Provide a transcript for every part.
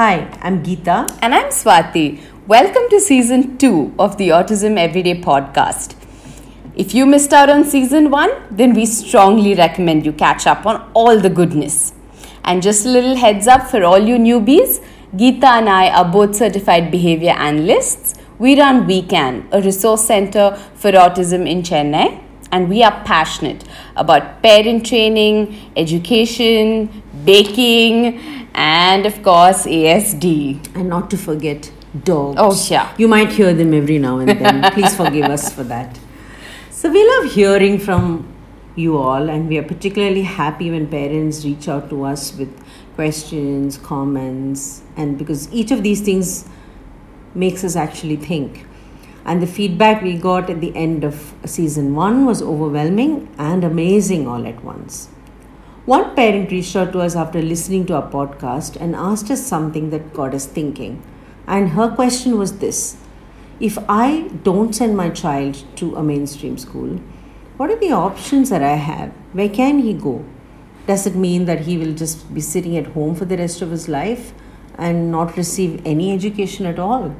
Hi, I'm Geeta. And I'm Swati. Welcome to season two of the Autism Everyday podcast. If you missed out on season one, then we strongly recommend you catch up on all the goodness. And just a little heads up for all you newbies Geeta and I are both certified behavior analysts. We run WeCan, a resource center for autism in Chennai, and we are passionate about parent training, education, baking, and of course, ASD. And not to forget dogs. Oh, yeah. You might hear them every now and then. Please forgive us for that. So, we love hearing from you all, and we are particularly happy when parents reach out to us with questions, comments, and because each of these things makes us actually think. And the feedback we got at the end of season one was overwhelming and amazing all at once. One parent reached out to us after listening to our podcast and asked us something that got us thinking. And her question was this If I don't send my child to a mainstream school, what are the options that I have? Where can he go? Does it mean that he will just be sitting at home for the rest of his life and not receive any education at all?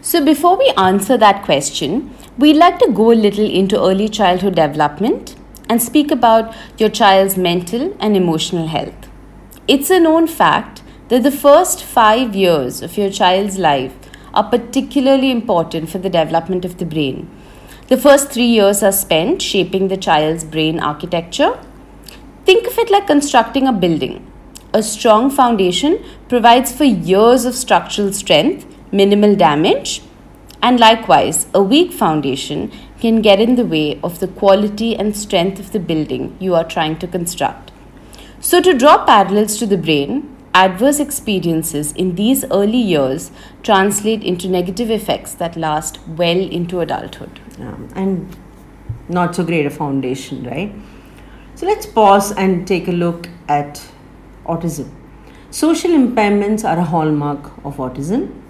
So, before we answer that question, we'd like to go a little into early childhood development and speak about your child's mental and emotional health. It's a known fact that the first five years of your child's life are particularly important for the development of the brain. The first three years are spent shaping the child's brain architecture. Think of it like constructing a building. A strong foundation provides for years of structural strength minimal damage, and likewise, a weak foundation can get in the way of the quality and strength of the building you are trying to construct. So, to draw parallels to the brain, adverse experiences in these early years translate into negative effects that last well into adulthood. Um, and not so great a foundation, right? So, let's pause and take a look at autism. Social impairments are a hallmark of autism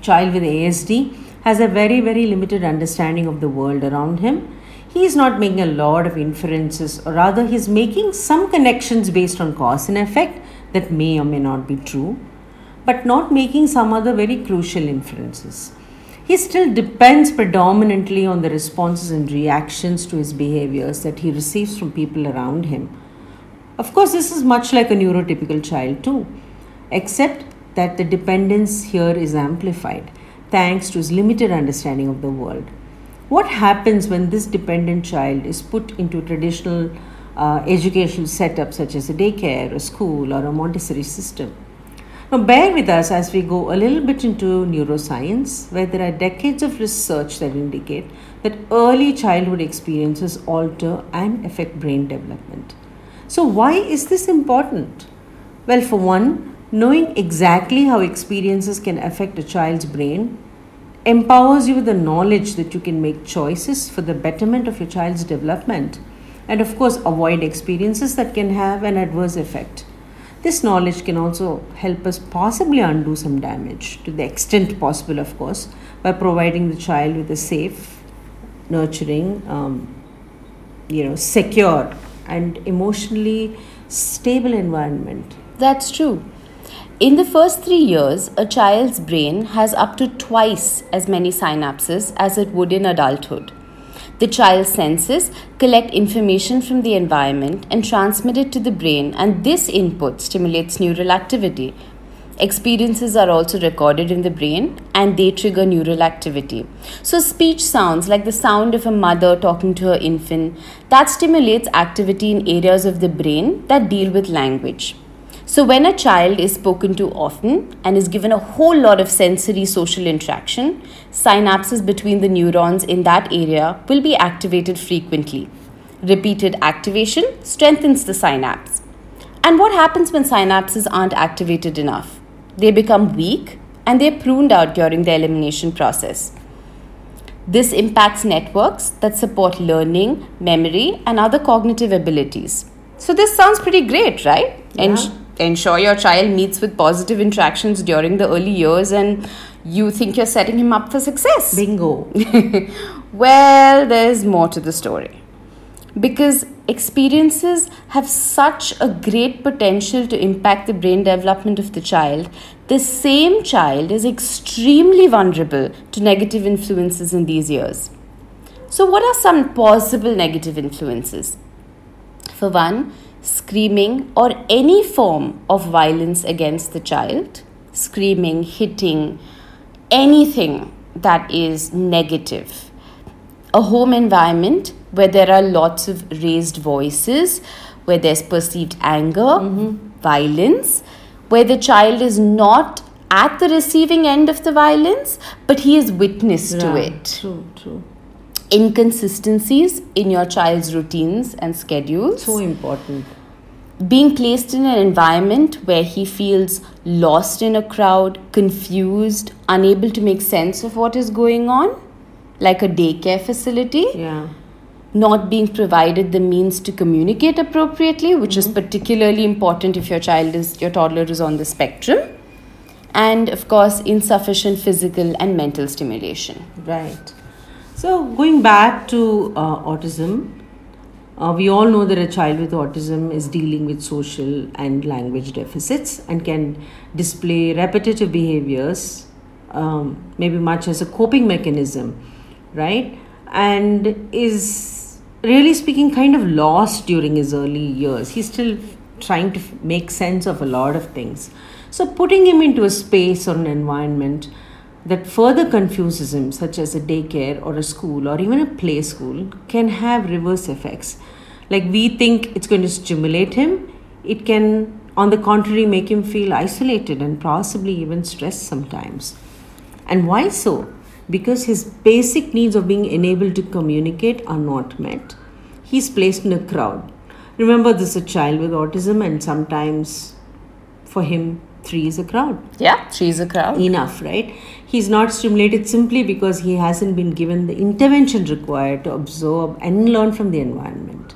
child with ASD has a very, very limited understanding of the world around him. He is not making a lot of inferences, or rather, he is making some connections based on cause and effect that may or may not be true, but not making some other very crucial inferences. He still depends predominantly on the responses and reactions to his behaviors that he receives from people around him. Of course, this is much like a neurotypical child, too, except that the dependence here is amplified thanks to his limited understanding of the world. What happens when this dependent child is put into traditional uh, educational setup such as a daycare, a school, or a Montessori system? Now, bear with us as we go a little bit into neuroscience, where there are decades of research that indicate that early childhood experiences alter and affect brain development. So, why is this important? Well, for one, Knowing exactly how experiences can affect a child's brain empowers you with the knowledge that you can make choices for the betterment of your child's development and, of course, avoid experiences that can have an adverse effect. This knowledge can also help us possibly undo some damage to the extent possible, of course, by providing the child with a safe, nurturing, um, you know, secure, and emotionally stable environment. That's true. In the first three years, a child's brain has up to twice as many synapses as it would in adulthood. The child's senses collect information from the environment and transmit it to the brain, and this input stimulates neural activity. Experiences are also recorded in the brain and they trigger neural activity. So, speech sounds like the sound of a mother talking to her infant that stimulates activity in areas of the brain that deal with language. So, when a child is spoken to often and is given a whole lot of sensory social interaction, synapses between the neurons in that area will be activated frequently. Repeated activation strengthens the synapse. And what happens when synapses aren't activated enough? They become weak and they're pruned out during the elimination process. This impacts networks that support learning, memory, and other cognitive abilities. So, this sounds pretty great, right? Yeah. And ensure your child meets with positive interactions during the early years and you think you're setting him up for success. Bingo. well, there's more to the story. Because experiences have such a great potential to impact the brain development of the child, the same child is extremely vulnerable to negative influences in these years. So, what are some possible negative influences? For one, screaming or any form of violence against the child, screaming, hitting, anything that is negative. A home environment where there are lots of raised voices, where there's perceived anger, mm-hmm. violence, where the child is not at the receiving end of the violence, but he is witness yeah, to it. True, true. Inconsistencies in your child's routines and schedules. So important. Being placed in an environment where he feels lost in a crowd, confused, unable to make sense of what is going on, like a daycare facility. Yeah not being provided the means to communicate appropriately, which mm-hmm. is particularly important if your child is, your toddler is on the spectrum. And of course, insufficient physical and mental stimulation. Right. So, going back to uh, autism, uh, we all know that a child with autism is dealing with social and language deficits and can display repetitive behaviors, um, maybe much as a coping mechanism, right? And is really speaking, kind of lost during his early years. He's still trying to make sense of a lot of things. So, putting him into a space or an environment that further confuses him, such as a daycare or a school or even a play school, can have reverse effects. Like we think it's going to stimulate him, it can, on the contrary, make him feel isolated and possibly even stressed sometimes. And why so? because his basic needs of being enabled to communicate are not met. He's placed in a crowd. Remember, this is a child with autism, and sometimes for him, three is a crowd. Yeah, three is a crowd. Enough, right? He's not stimulated simply because he hasn't been given the intervention required to absorb and learn from the environment.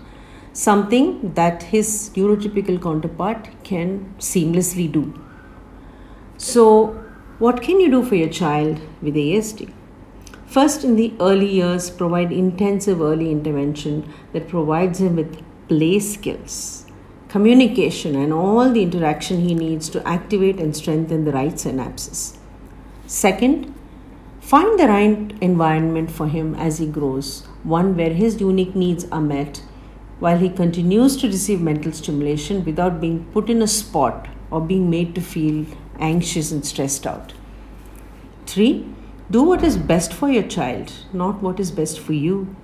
Something that his neurotypical counterpart can seamlessly do. So, what can you do for your child with ASD? First, in the early years, provide intensive early intervention that provides him with play skills, communication, and all the interaction he needs to activate and strengthen the right synapses. Second, find the right environment for him as he grows, one where his unique needs are met while he continues to receive mental stimulation without being put in a spot or being made to feel anxious and stressed out. Three, do what is best for your child, not what is best for you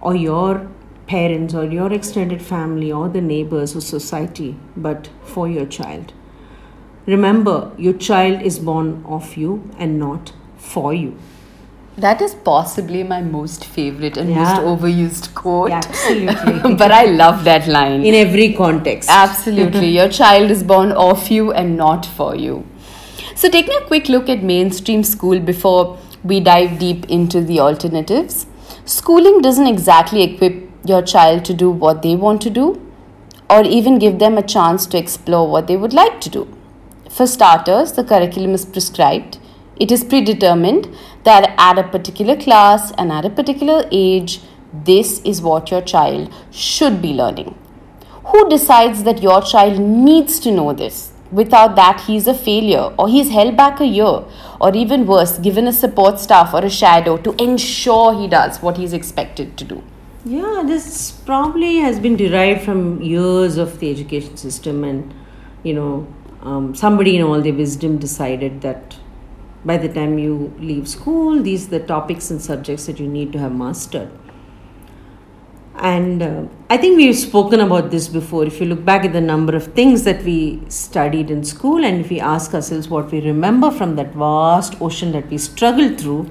or your parents or your extended family or the neighbors or society, but for your child. Remember, your child is born of you and not for you. That is possibly my most favorite and yeah. most overused quote. Yeah, absolutely. but I love that line. In every context. Absolutely. your child is born of you and not for you. So, taking a quick look at mainstream school before we dive deep into the alternatives, schooling doesn't exactly equip your child to do what they want to do or even give them a chance to explore what they would like to do. For starters, the curriculum is prescribed. It is predetermined that at a particular class and at a particular age, this is what your child should be learning. Who decides that your child needs to know this? Without that, he's a failure or he's held back a year or even worse, given a support staff or a shadow to ensure he does what he's expected to do. Yeah, this probably has been derived from years of the education system, and you know, um, somebody in all their wisdom decided that by the time you leave school, these are the topics and subjects that you need to have mastered. And uh, I think we've spoken about this before. If you look back at the number of things that we studied in school, and if we ask ourselves what we remember from that vast ocean that we struggled through,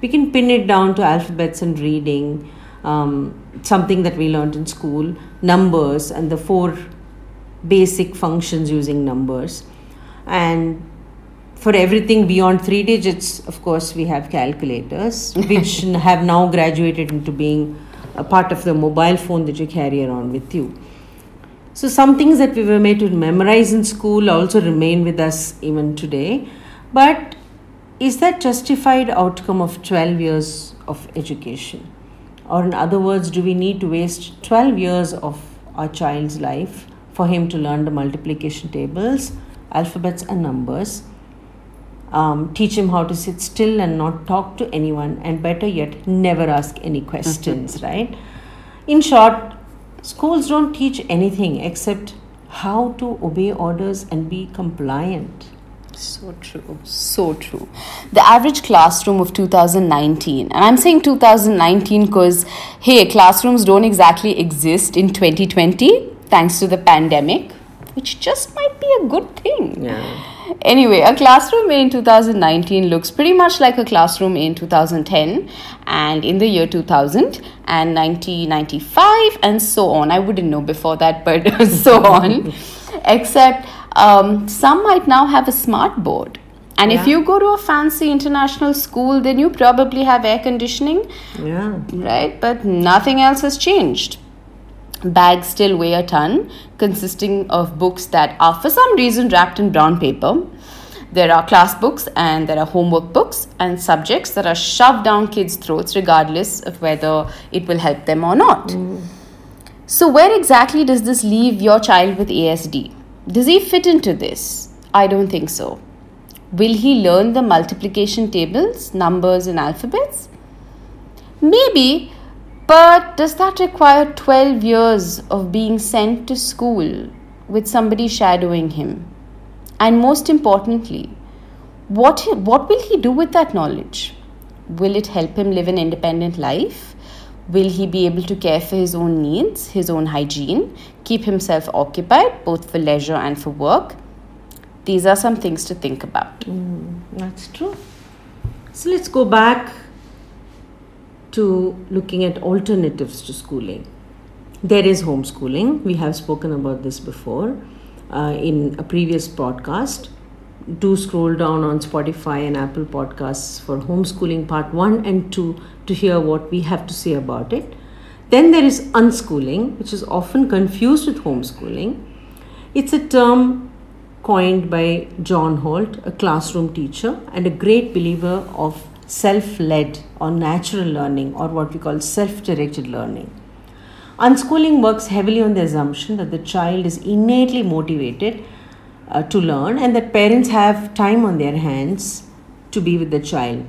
we can pin it down to alphabets and reading, um, something that we learned in school, numbers, and the four basic functions using numbers. And for everything beyond three digits, of course, we have calculators, which have now graduated into being a part of the mobile phone that you carry around with you. So, some things that we were made to memorize in school also remain with us even today. But is that justified outcome of 12 years of education? Or, in other words, do we need to waste 12 years of our child's life for him to learn the multiplication tables, alphabets, and numbers? Um, teach him how to sit still and not talk to anyone, and better yet, never ask any questions, right? In short, schools don't teach anything except how to obey orders and be compliant. So true, so true. The average classroom of 2019, and I'm saying 2019 because, hey, classrooms don't exactly exist in 2020 thanks to the pandemic, which just might be a good thing. Yeah. Anyway, a classroom in 2019 looks pretty much like a classroom in 2010 and in the year 2000 and 1995 and so on. I wouldn't know before that, but so on. Except um, some might now have a smart board. And if you go to a fancy international school, then you probably have air conditioning, Yeah. right? But nothing else has changed. Bags still weigh a ton, consisting of books that are for some reason wrapped in brown paper. There are class books and there are homework books and subjects that are shoved down kids' throats regardless of whether it will help them or not. So, where exactly does this leave your child with ASD? Does he fit into this? I don't think so. Will he learn the multiplication tables, numbers, and alphabets? Maybe, but does that require 12 years of being sent to school with somebody shadowing him? And most importantly, what, what will he do with that knowledge? Will it help him live an independent life? Will he be able to care for his own needs, his own hygiene, keep himself occupied both for leisure and for work? These are some things to think about. That's true. So let's go back to looking at alternatives to schooling. There is homeschooling. We have spoken about this before uh, in a previous podcast. Do scroll down on Spotify and Apple Podcasts for homeschooling part 1 and 2 to hear what we have to say about it. Then there is unschooling, which is often confused with homeschooling. It's a term coined by John Holt, a classroom teacher and a great believer of self led or natural learning, or what we call self directed learning. Unschooling works heavily on the assumption that the child is innately motivated uh, to learn and that parents have time on their hands to be with the child.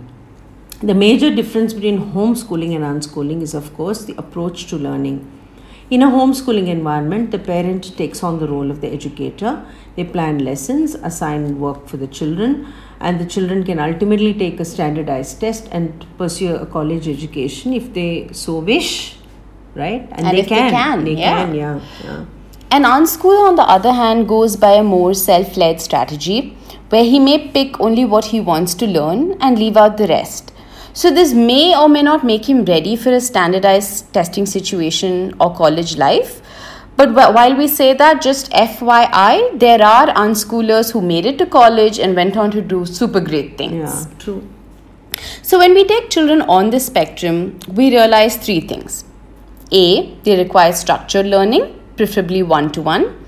The major difference between homeschooling and unschooling is, of course, the approach to learning. In a homeschooling environment, the parent takes on the role of the educator. They plan lessons, assign work for the children, and the children can ultimately take a standardized test and pursue a college education if they so wish, right? And if they can, They yeah. can, yeah. yeah. An unschooler, on the other hand, goes by a more self led strategy where he may pick only what he wants to learn and leave out the rest. So, this may or may not make him ready for a standardized testing situation or college life. But while we say that, just FYI, there are unschoolers who made it to college and went on to do super great things. Yeah, true. So, when we take children on this spectrum, we realize three things A, they require structured learning, preferably one to one.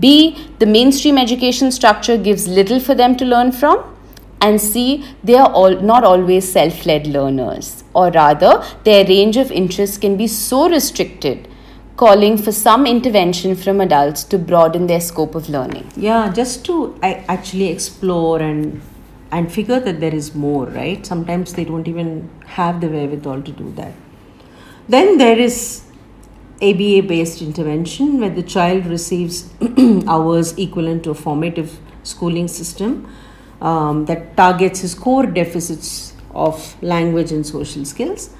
B, the mainstream education structure gives little for them to learn from. And C, they are all, not always self led learners, or rather, their range of interests can be so restricted, calling for some intervention from adults to broaden their scope of learning. Yeah, just to actually explore and and figure that there is more, right? Sometimes they don't even have the wherewithal to do that. Then there is ABA based intervention where the child receives hours equivalent to a formative schooling system um, that targets his core deficits of language and social skills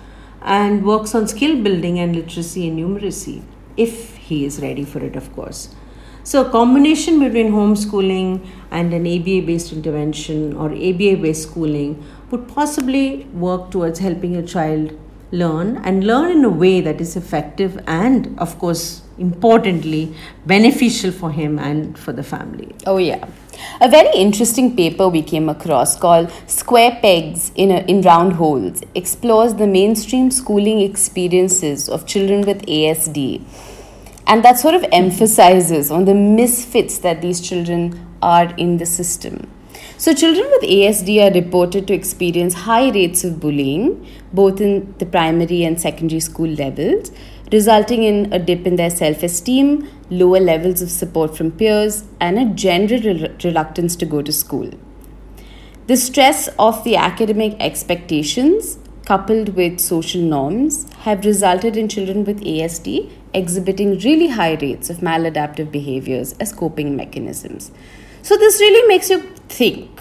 and works on skill building and literacy and numeracy if he is ready for it, of course. So, a combination between homeschooling and an ABA based intervention or ABA based schooling would possibly work towards helping a child learn and learn in a way that is effective and, of course, importantly, beneficial for him and for the family. Oh, yeah. A very interesting paper we came across called Square Pegs in, a, in Round Holes explores the mainstream schooling experiences of children with ASD. And that sort of emphasizes on the misfits that these children are in the system. So, children with ASD are reported to experience high rates of bullying, both in the primary and secondary school levels, resulting in a dip in their self esteem, lower levels of support from peers, and a general rel- reluctance to go to school. The stress of the academic expectations, coupled with social norms, have resulted in children with ASD exhibiting really high rates of maladaptive behaviors as coping mechanisms. So, this really makes you think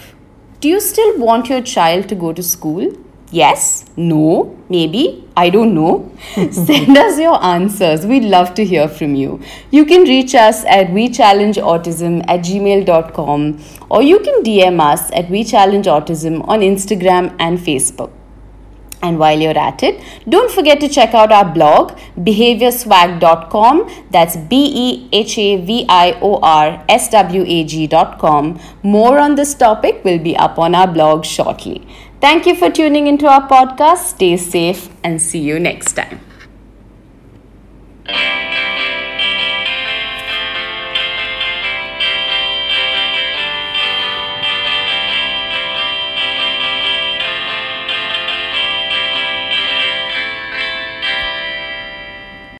do you still want your child to go to school? Yes, no, maybe, I don't know. Send us your answers. We'd love to hear from you. You can reach us at WeChallengeAutism at gmail.com or you can DM us at WeChallengeAutism on Instagram and Facebook. And while you're at it, don't forget to check out our blog, behaviorswag.com. That's B E H A V I O R S W A G.com. More on this topic will be up on our blog shortly. Thank you for tuning into our podcast. Stay safe and see you next time.